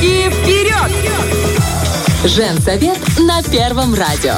Девочки, вперед! Женсовет на Первом радио.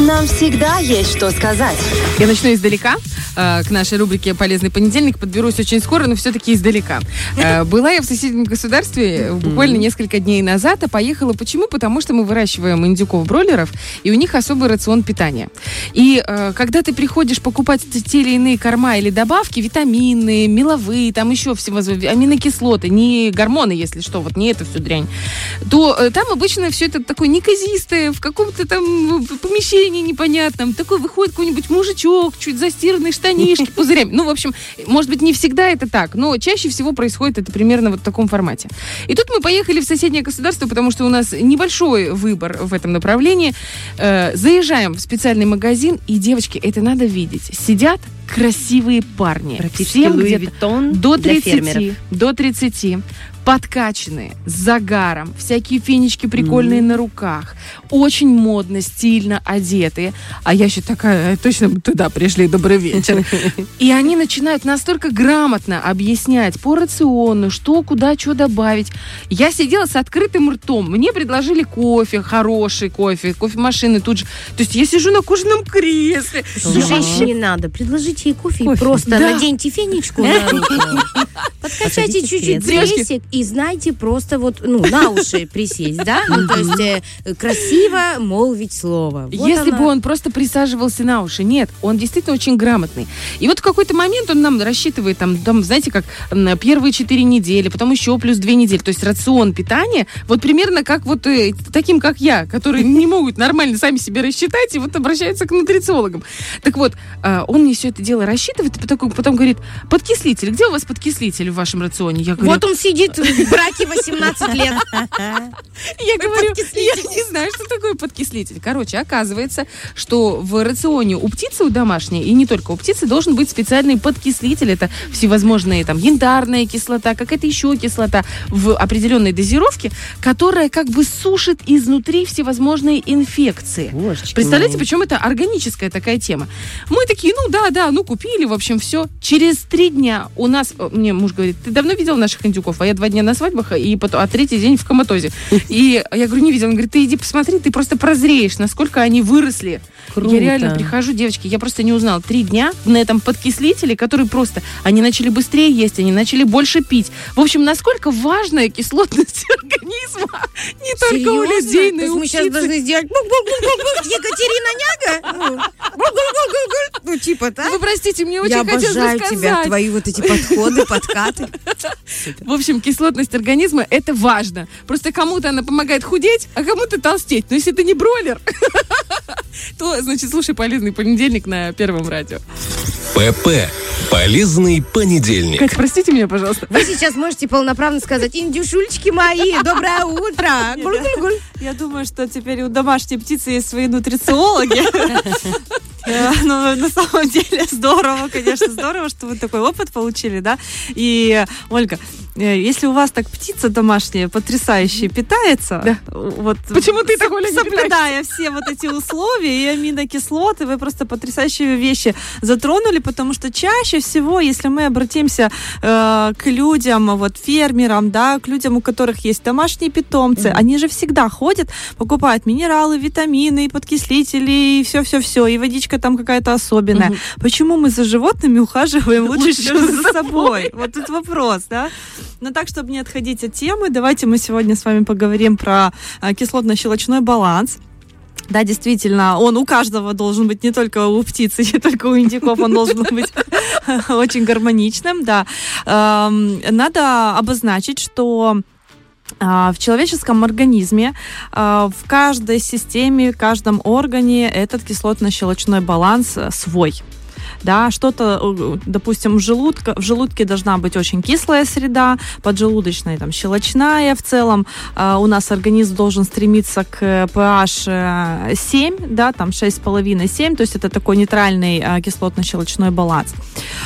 Нам всегда есть что сказать. Я начну издалека. Э, К нашей рубрике «Полезный понедельник» подберусь очень скоро, но все-таки издалека. Э, Была я в соседнем государстве буквально несколько дней назад, а поехала почему? Потому что мы выращиваем индюков-бройлеров, и у них особый рацион питания. И э, когда ты приходишь покупать те или иные корма или добавки, витамины, меловые, там еще всевозможные, аминокислоты, не гормоны, если что, вот не это все дрянь, то э, там обычно все это такое неказистое, в каком-то там э, помещении непонятном. Такой выходит какой-нибудь мужичок, чуть застиранные штанишки, пузырями. Ну, в общем, может быть, не всегда это так, но чаще всего происходит это примерно вот в таком формате. И тут мы поехали в соседнее государство, потому что у нас небольшой выбор в этом направлении. Э, заезжаем в специальный магазин, и, девочки, это надо видеть. Сидят красивые парни. Практически Всем Луи где-то Виттон до для 30, фермеров. до 30, подкачанные, с загаром, всякие фенечки прикольные на руках, очень модно, стильно одетые. А я еще такая, «Э, точно мы туда пришли, добрый вечер. И они начинают настолько грамотно объяснять по рациону, что, куда, что добавить. Я сидела с открытым ртом. Мне предложили кофе, хороший кофе, кофемашины тут же. То есть я сижу на кожаном кресле. Женщине не надо. Предложите ей кофе, и Кофе. просто Да. наденьте фенечку на руку. Подкачайте чуть-чуть прессик и знайте просто вот, ну, на уши присесть, да? Ну, то есть э, красиво молвить слово. Вот Если она. бы он просто присаживался на уши. Нет, он действительно очень грамотный. И вот в какой-то момент он нам рассчитывает, там, там знаете, как м, первые четыре недели, потом еще плюс две недели. То есть рацион питания, вот примерно как вот э, таким, как я, которые не могут нормально сами себе рассчитать, и вот обращаются к нутрициологам. Так вот, э, он мне все это дело рассчитывает, и потом, потом говорит, подкислитель, где у вас подкислитель в вашем рационе? Я говорю, Вот он сидит браке 18 лет. Я говорю, я не знаю, что такое подкислитель. Короче, оказывается, что в рационе у птицы, у домашней, и не только у птицы, должен быть специальный подкислитель. Это всевозможные там янтарная кислота, какая-то еще кислота в определенной дозировке, которая как бы сушит изнутри всевозможные инфекции. Божечки Представляете, мои. причем это органическая такая тема. Мы такие, ну да, да, ну купили, в общем, все. Через три дня у нас, э, мне муж говорит, ты давно видел наших индюков? А я два дня на свадьбах, и потом, а третий день в коматозе. И я говорю, не видел. Он говорит, ты иди посмотри, ты просто прозреешь, насколько они выросли. Круто. Я реально прихожу, девочки, я просто не узнала. Три дня на этом подкислителе, который просто, они начали быстрее есть, они начали больше пить. В общем, насколько важная кислотность организма не только у людей, но и у мы сейчас должны сделать Екатерина Няга? Ну. Ну, типа, так? Вы простите, мне очень Я хотелось обожаю рассказать. тебя, твои вот эти подходы, подкаты. В общем, кислотность организма – это важно. Просто кому-то она помогает худеть, а кому-то толстеть. Но если ты не бройлер, то, значит, слушай полезный понедельник на Первом радио. ПП. Полезный понедельник. Катя, простите меня, пожалуйста. Вы сейчас можете полноправно сказать, индюшульчики мои, доброе утро. Гуль-гуль-гуль. Я думаю, что теперь у домашней птицы есть свои нутрициологи. Э, Ну, на самом деле, здорово, конечно, здорово, что вы такой опыт получили, да. И, Ольга, если у вас так птица домашняя потрясающе питается, Да. вот Почему ты так, Оля, соблюдая все вот эти условия и аминокислоты, вы просто потрясающие вещи затронули, потому что чаще всего, если мы обратимся э, к людям, вот фермерам, да, к людям, у которых есть домашние питомцы, они же всегда ходят, покупают минералы, витамины, подкислители, и все-все-все, и водичка там какая-то особенная. Почему мы за животными ухаживаем лучше, Лучше, чем чем за собой? Вот тут вопрос, да? Но так, чтобы не отходить от темы, давайте мы сегодня с вами поговорим про а, кислотно-щелочной баланс. Да, действительно, он у каждого должен быть, не только у птицы, не только у индиков, он должен быть очень гармоничным, да. Эм, Надо обозначить, что а, в человеческом организме а, в каждой системе, в каждом органе этот кислотно-щелочной баланс э, свой. Да, что-то, э, допустим, в, желудка, в желудке должна быть очень кислая среда, поджелудочная там щелочная. В целом э, у нас организм должен стремиться к pH э, 7, да, там 6,5-7, то есть это такой нейтральный э, кислотно-щелочной баланс.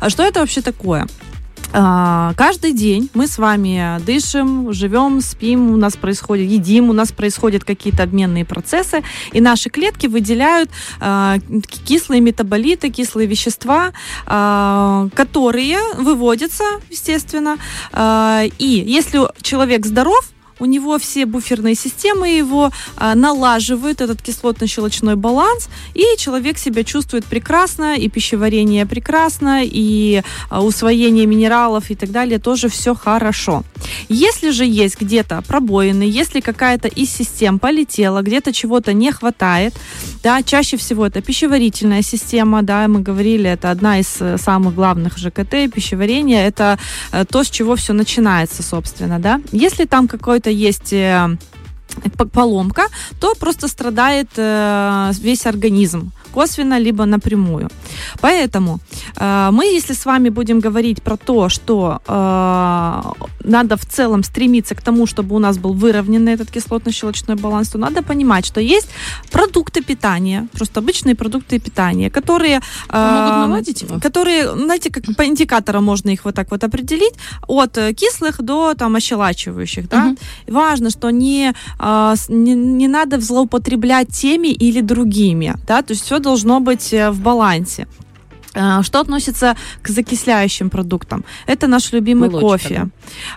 А что это вообще такое? А, Каждый день мы с вами дышим, живем, спим, у нас происходит, едим, у нас происходят какие-то обменные процессы, и наши клетки выделяют а, кислые метаболиты, кислые вещества, а, которые выводятся, естественно. И если человек здоров, у него все буферные системы его а, налаживают этот кислотно-щелочной баланс, и человек себя чувствует прекрасно, и пищеварение прекрасно, и а, усвоение минералов и так далее тоже все хорошо. Если же есть где-то пробоины, если какая-то из систем полетела, где-то чего-то не хватает, да, чаще всего это пищеварительная система, да, мы говорили, это одна из э, самых главных ЖКТ, пищеварение, это э, то, с чего все начинается, собственно, да. Если там какой-то есть э, поломка, то просто страдает э, весь организм косвенно либо напрямую. Поэтому э, мы, если с вами будем говорить про то, что э, надо в целом стремиться к тому, чтобы у нас был выровненный этот кислотно-щелочной баланс, то надо понимать, что есть продукты питания, просто обычные продукты питания, которые... э, Могут наладить его? Которые, знаете, как по индикаторам можно их вот так вот определить, от э, кислых до там ощелачивающих, да. Мгм. Важно, что не, с- не, не надо злоупотреблять теми или другими, да, то есть все должно быть э, в балансе. А, Что относится к закисляющим продуктам? Это наш любимый Молочка, кофе,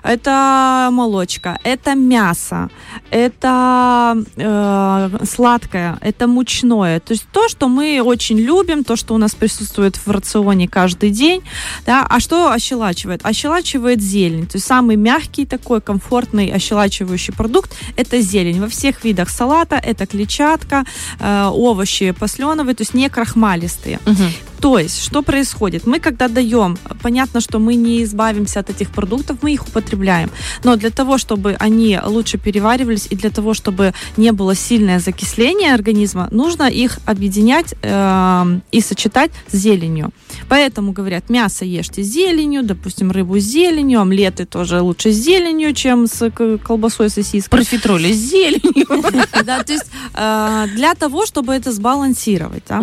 это молочка, это мясо, это э, сладкое, это мучное. То есть то, что мы очень любим, то, что у нас присутствует в рационе каждый день. Да? А что ощелачивает? Ощелачивает зелень. То есть самый мягкий такой комфортный ощелачивающий продукт – это зелень. Во всех видах салата это клетчатка, э, овощи посленовые, то есть не крахмалистые. Мгм. То есть, что происходит? Мы, когда даем, понятно, что мы не избавимся от этих продуктов, мы их употребляем. Но для того, чтобы они лучше переваривались и для того, чтобы не было сильное закисление организма, нужно их объединять э, и сочетать с зеленью. Поэтому говорят, мясо ешьте с зеленью, допустим, рыбу с зеленью, омлеты тоже лучше с зеленью, чем с колбасой, сосиской. Профитроли с зеленью. Да, то есть э, для того, чтобы это сбалансировать. да.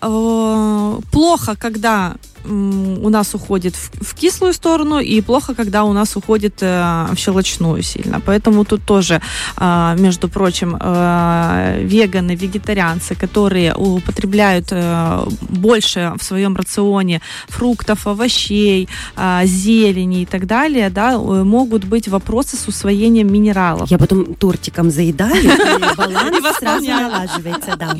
Э, плохо, когда у нас уходит в, в кислую сторону, и плохо, когда у нас уходит э, в щелочную сильно. Поэтому тут тоже, э, между прочим, э, веганы, вегетарианцы, которые употребляют э, больше в своем рационе фруктов, овощей, э, зелени и так далее, да, э, могут быть вопросы с усвоением минералов. Я потом тортиком заедаю, и баланс сразу налаживается, да.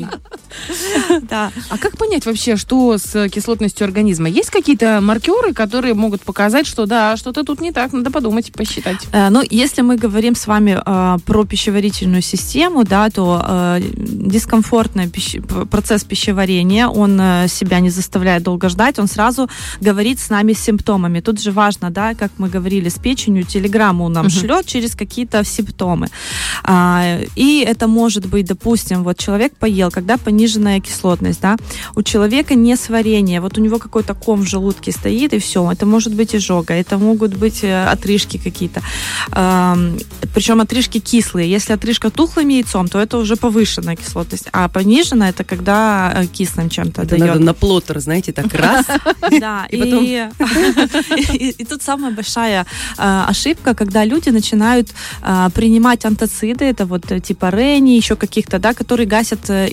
Да. А как понять вообще, что с кислотностью организма? Есть какие-то маркеры, которые могут показать, что да, что-то тут не так, надо подумать, посчитать. Э, Ну, если мы говорим с вами э, про пищеварительную систему, да, то э, дискомфортный процесс пищеварения, он себя не заставляет долго ждать, он сразу говорит с нами с симптомами. Тут же важно, да, как мы говорили, с печенью телеграмму нам шлет через какие-то симптомы. А, и это может быть, допустим, вот человек поел, когда пониженная кислотность, да, у человека не сварение, вот у него какой-то ком в желудке стоит, и все. Это может быть изжога, это могут быть э, отрыжки какие-то. Причем отрыжки кислые. Если отрыжка тухлым яйцом, то это уже повышенная кислотность. А пониженная это когда э, кислым чем-то Это дает. надо на плоттер, знаете, так раз. Да, И тут самая большая э, ошибка, когда люди начинают принимать антоциды, это вот типа рени, еще каких-то, да, которые гасят э,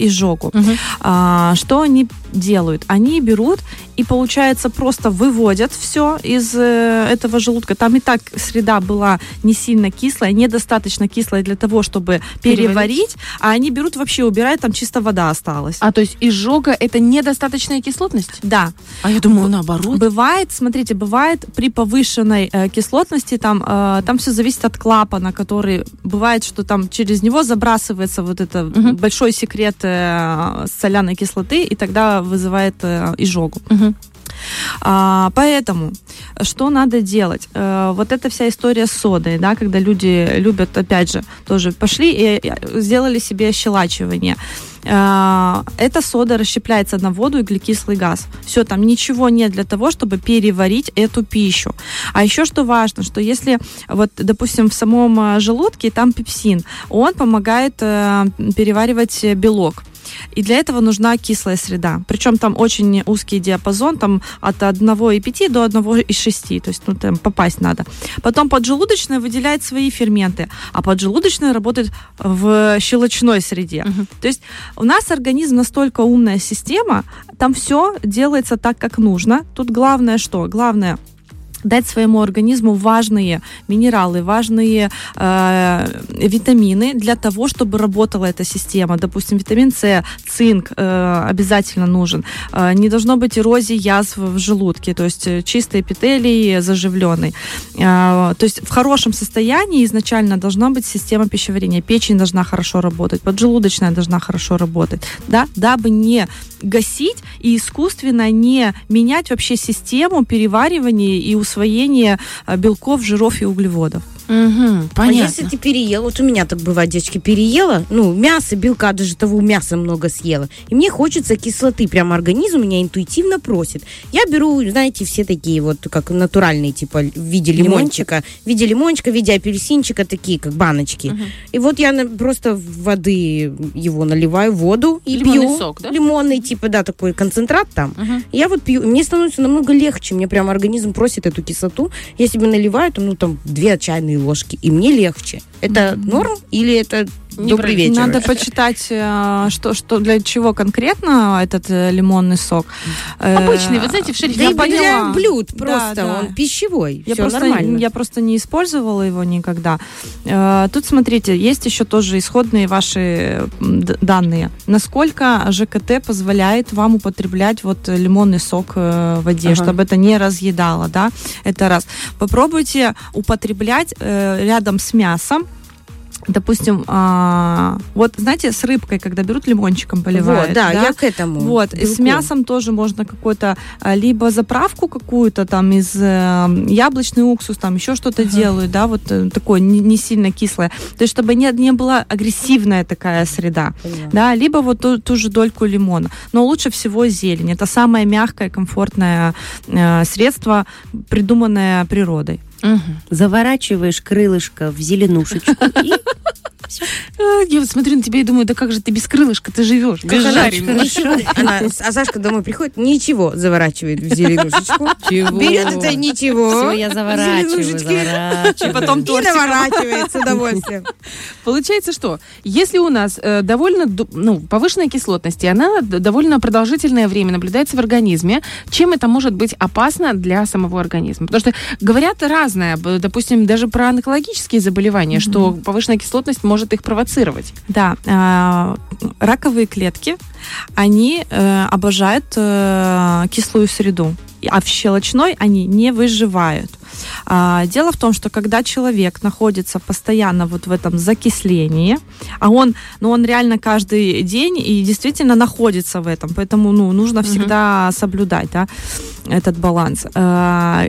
А, что они делают? Они берут и, получается, просто выводят все из э, этого желудка. Там и так среда была не сильно кислая, недостаточно кислая для того, чтобы Переварить. переварить, а они берут вообще, убирают, там чисто вода осталась. А то есть изжога это недостаточная кислотность? Да, А я думаю, наоборот. Бывает, смотрите, бывает при повышенной э, кислотности, там, э, там все зависит от клапана, который бывает, что там через него забрасывается вот это Мгм. большой секрет э, соляной кислоты, и тогда вызывает э, изжогу. Мгм. А, поэтому что надо делать? Э, вот эта вся история с содой, да, когда люди любят, опять же, тоже пошли и э, сделали себе ощелачивание. Э, эта сода расщепляется на воду и углекислый газ. Все, там ничего нет для того, чтобы переварить эту пищу. А еще что важно, что если, вот, допустим, в самом э, желудке там пепсин, он помогает э, переваривать э, белок. И для этого нужна кислая среда. Причем там очень узкий диапазон, там от 1,5 до 1,6. То есть ну, там попасть надо. Потом поджелудочная выделяет свои ферменты, а поджелудочная работает в щелочной среде. Мгм. То есть у нас организм настолько умная система, там все делается так, как нужно. Тут главное что? Главное дать своему организму важные минералы, важные э, витамины для того, чтобы работала эта система. Допустим, витамин С, цинк э, обязательно нужен. Э, не должно быть эрозии язв в желудке, то есть э, чистый эпителий заживленный. Э, то есть в хорошем состоянии изначально должна быть система пищеварения. Печень должна хорошо работать, поджелудочная должна хорошо работать, да, дабы не гасить и искусственно не менять вообще систему переваривания и усвоения э, белков, жиров и углеводов. А понятно. если ты переел, вот у меня так бывает, девочки, переела, ну, мясо, белка, даже того мяса много съела, и мне хочется кислоты, прям организм меня интуитивно просит. Я беру, знаете, все такие вот, как натуральные, типа, в виде лимончика, в виде лимончика, в виде апельсинчика, такие, как баночки. И вот я на- просто воды его наливаю, воду и Лимонный пью. сок, да? Лимонный, типа, да, такой концентрат там. Мгм. Я вот пью, и мне становится намного легче, мне прям организм просит эту кислоту. Я себе наливаю, там, ну, там, две чайные ложки, и мне легче. Это норм или это добрый вечер? Надо почитать, э, что, что для чего конкретно этот э, лимонный сок. Э, Обычный, вы знаете, в Да шерифе Я и для поняла. блюд Да, просто, да. он пищевой, Я все просто, нормально. я просто не использовала его никогда. Тут, смотрите, есть еще тоже исходные ваши данные. Насколько ЖКТ позволяет вам употреблять вот лимонный сок в воде, Ага. чтобы это не разъедало, да? Это раз. Попробуйте употреблять рядом с мясом Допустим, а, вот знаете, с рыбкой, когда берут лимончиком поливают, Вот, да, я к этому. вот, и с мясом тоже можно какой-то а, либо заправку какую-то там из э, яблочный уксус, там еще что-то делают, да, вот э, такое не, не сильно кислое. То есть, чтобы не, не была агрессивная такая среда, Поняла. да, либо вот ту, ту же дольку лимона. Но лучше всего зелень. Это самое мягкое, комфортное э, средство, придуманное природой. Мгм. Заворачиваешь крылышко в зеленушечку и А, Я вот смотрю на тебя и думаю, да как же ты без крылышка ты живешь, без. Она, а Сашка домой приходит, ничего, заворачивает в зеленушечку. Чего? Берет это ничего. Все, я заворачиваю, заворачиваю. И потом И наворачивает с удовольствием. Получается, что если у нас э, довольно ну, повышенная кислотность, и она довольно продолжительное время наблюдается в организме, чем это может быть опасно для самого организма? Потому что говорят разное, допустим, даже про онкологические заболевания, что повышенная кислотность может их провоцировать. Да, э, раковые клетки, они э, обожают э, кислую среду, а в щелочной они не выживают. А, Дело в том, что когда человек находится постоянно вот в этом закислении, а он, ну, он реально каждый день и действительно находится в этом, поэтому, ну, нужно всегда соблюдать, да, этот баланс.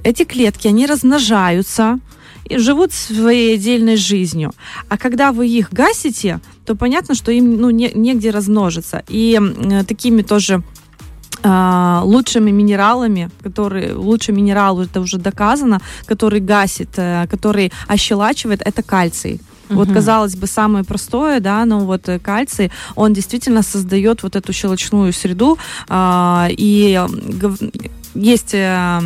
Эти клетки, они размножаются, и живут своей отдельной жизнью. А когда вы их гасите, то понятно, что им ну, не, негде размножиться. И м, такими тоже а, лучшими минералами, которые лучший минерал это уже доказано, который гасит, э, который ощелачивает, это кальций. Вот, казалось бы, самое простое, да, но вот э, кальций, он действительно создает вот эту щелочную среду, а, и м, гов- есть э,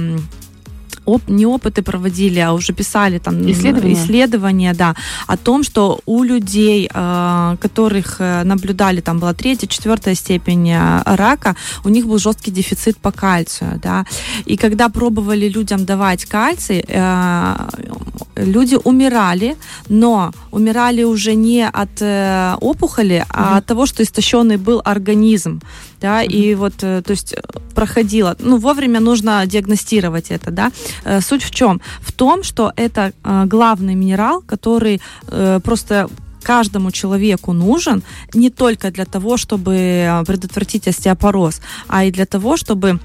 оп- не опыты проводили, а уже писали там Исследования? исследования, да, о том, что у людей, э, которых э, наблюдали, там была третья, четвертая степень э, рака, у них был жесткий дефицит по кальцию, да, и когда пробовали людям давать кальций, э, люди умирали, но умирали уже не от э, опухоли, а от того, что истощенный был организм, да, и вот, э, то есть э, проходило, ну, вовремя нужно диагностировать это, да. Э, Суть в чем? В том, что это э, главный минерал, который э, просто каждому человеку нужен не только для того, чтобы предотвратить остеопороз, а и для того, чтобы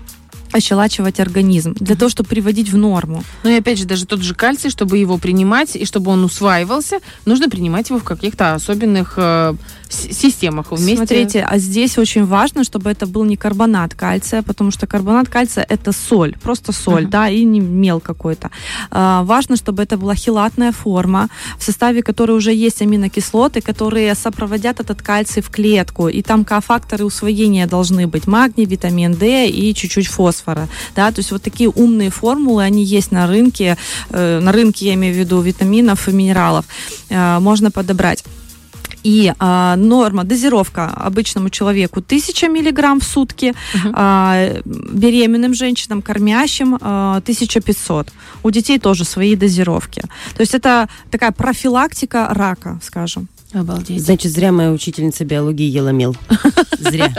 ощелачивать организм, для того, чтобы приводить в норму. Но и опять же, даже тот же кальций, чтобы его принимать и чтобы он усваивался, нужно принимать его в каких-то особенных э, системах вместе. Смотрите, а здесь очень важно, чтобы это был не карбонат кальция, потому что карбонат кальция это соль, просто соль, Ага. да, и не мел какой-то. А, важно, чтобы это была хилатная форма, в составе которой уже есть аминокислоты, которые сопроводят этот кальций в клетку, и там кофакторы усвоения должны быть магний, витамин D и чуть-чуть фосфора, да, то есть вот такие умные формулы, они есть на рынке, э, на рынке я имею в виду витаминов и минералов, э, можно подобрать. И а, норма, дозировка обычному человеку 1000 миллиграмм в сутки, а, беременным женщинам, кормящим а, 1500. У детей тоже свои дозировки. То есть это такая профилактика рака, скажем. Обалдеть. Значит, зря моя учительница биологии ела мел. Зря.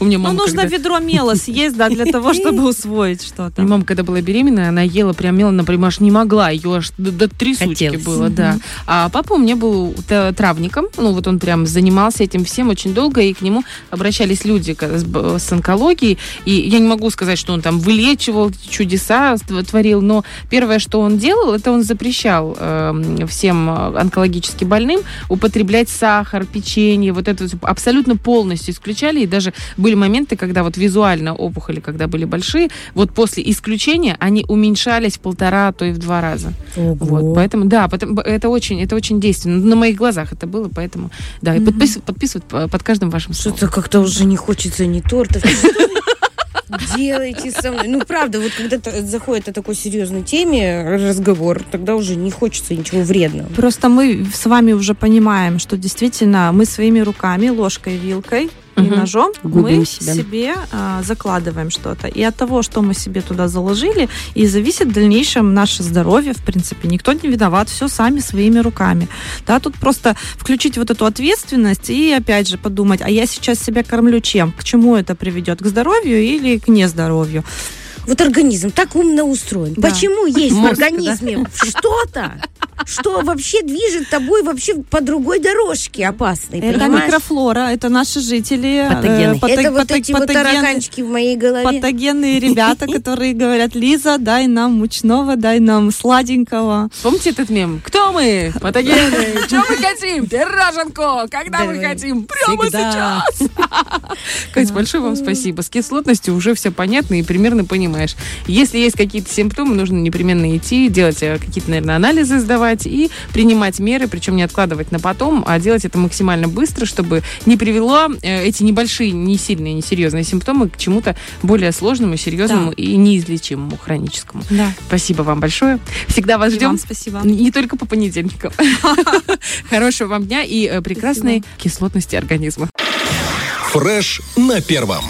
У меня Ну, мама, нужно когда... ведро мела съесть, да, для того, чтобы усвоить что-то. мама, когда была беременная, она ела прям мело, например, аж не могла, ее аж до, до трясучки было, да. А папа у меня был травником, ну вот он прям занимался этим всем очень долго, и к нему обращались люди с, онкологией, и я не могу сказать, что он там вылечивал чудеса, творил, но первое, что он делал, это он запрещал эм, всем э, онкологически больным употреблять сахар, печенье, вот это абсолютно полностью исключали, и даже были моменты, когда вот визуально опухоли, когда были большие, вот после исключения они уменьшались в полтора, а то и в два раза. Вот, поэтому, да, потом, это очень, это очень действенно. На моих глазах это было, поэтому, да, и подпис- подписывать по- под каждым вашим. Что-то как-то уже не хочется ни тортов. Делайте со мной. Ну, правда, вот когда заходит о такой серьезной теме разговор, тогда уже не хочется ничего вредного. Просто мы с вами уже понимаем, что действительно мы своими руками, ложкой, вилкой и Мгм. ножом Губим мы себя. себе а, закладываем что-то. И от того, что мы себе туда заложили, и зависит в дальнейшем наше здоровье, в принципе. Никто не виноват, все сами своими руками. Да, тут просто включить вот эту ответственность и опять же подумать, а я сейчас себя кормлю чем? К чему это приведет? К здоровью или к нездоровью? Вот организм так умно устроен. Да. Почему есть в Мозг, да? организме что-то, что вообще движет тобой вообще по другой дорожке опасной, Это понимаешь? микрофлора, это наши жители. э, Патогены. патог- Это вот патог- эти вот патогены. тараканчики в моей голове. патогенные ребята, которые говорят, Лиза, дай нам мучного, дай нам сладенького. Помните этот мем? Кто мы? Патогены. Что мы хотим? Пироженку. Когда мы хотим? Прямо сейчас. Кать, большое вам спасибо. С кислотностью уже все понятно и примерно понимаешь. Если есть какие-то симптомы, нужно непременно идти, делать э, какие-то, наверное, анализы сдавать и принимать меры, причем не откладывать на потом, а делать это максимально быстро, чтобы не привело э, эти небольшие, не сильные, не серьезные симптомы к чему-то более сложному, серьезному и неизлечимому хроническому. Да. Спасибо вам большое. Всегда вас И ждем. вам спасибо. Не только по понедельникам. Хорошего вам дня и э, прекрасной кислотности организма. Фреш на первом.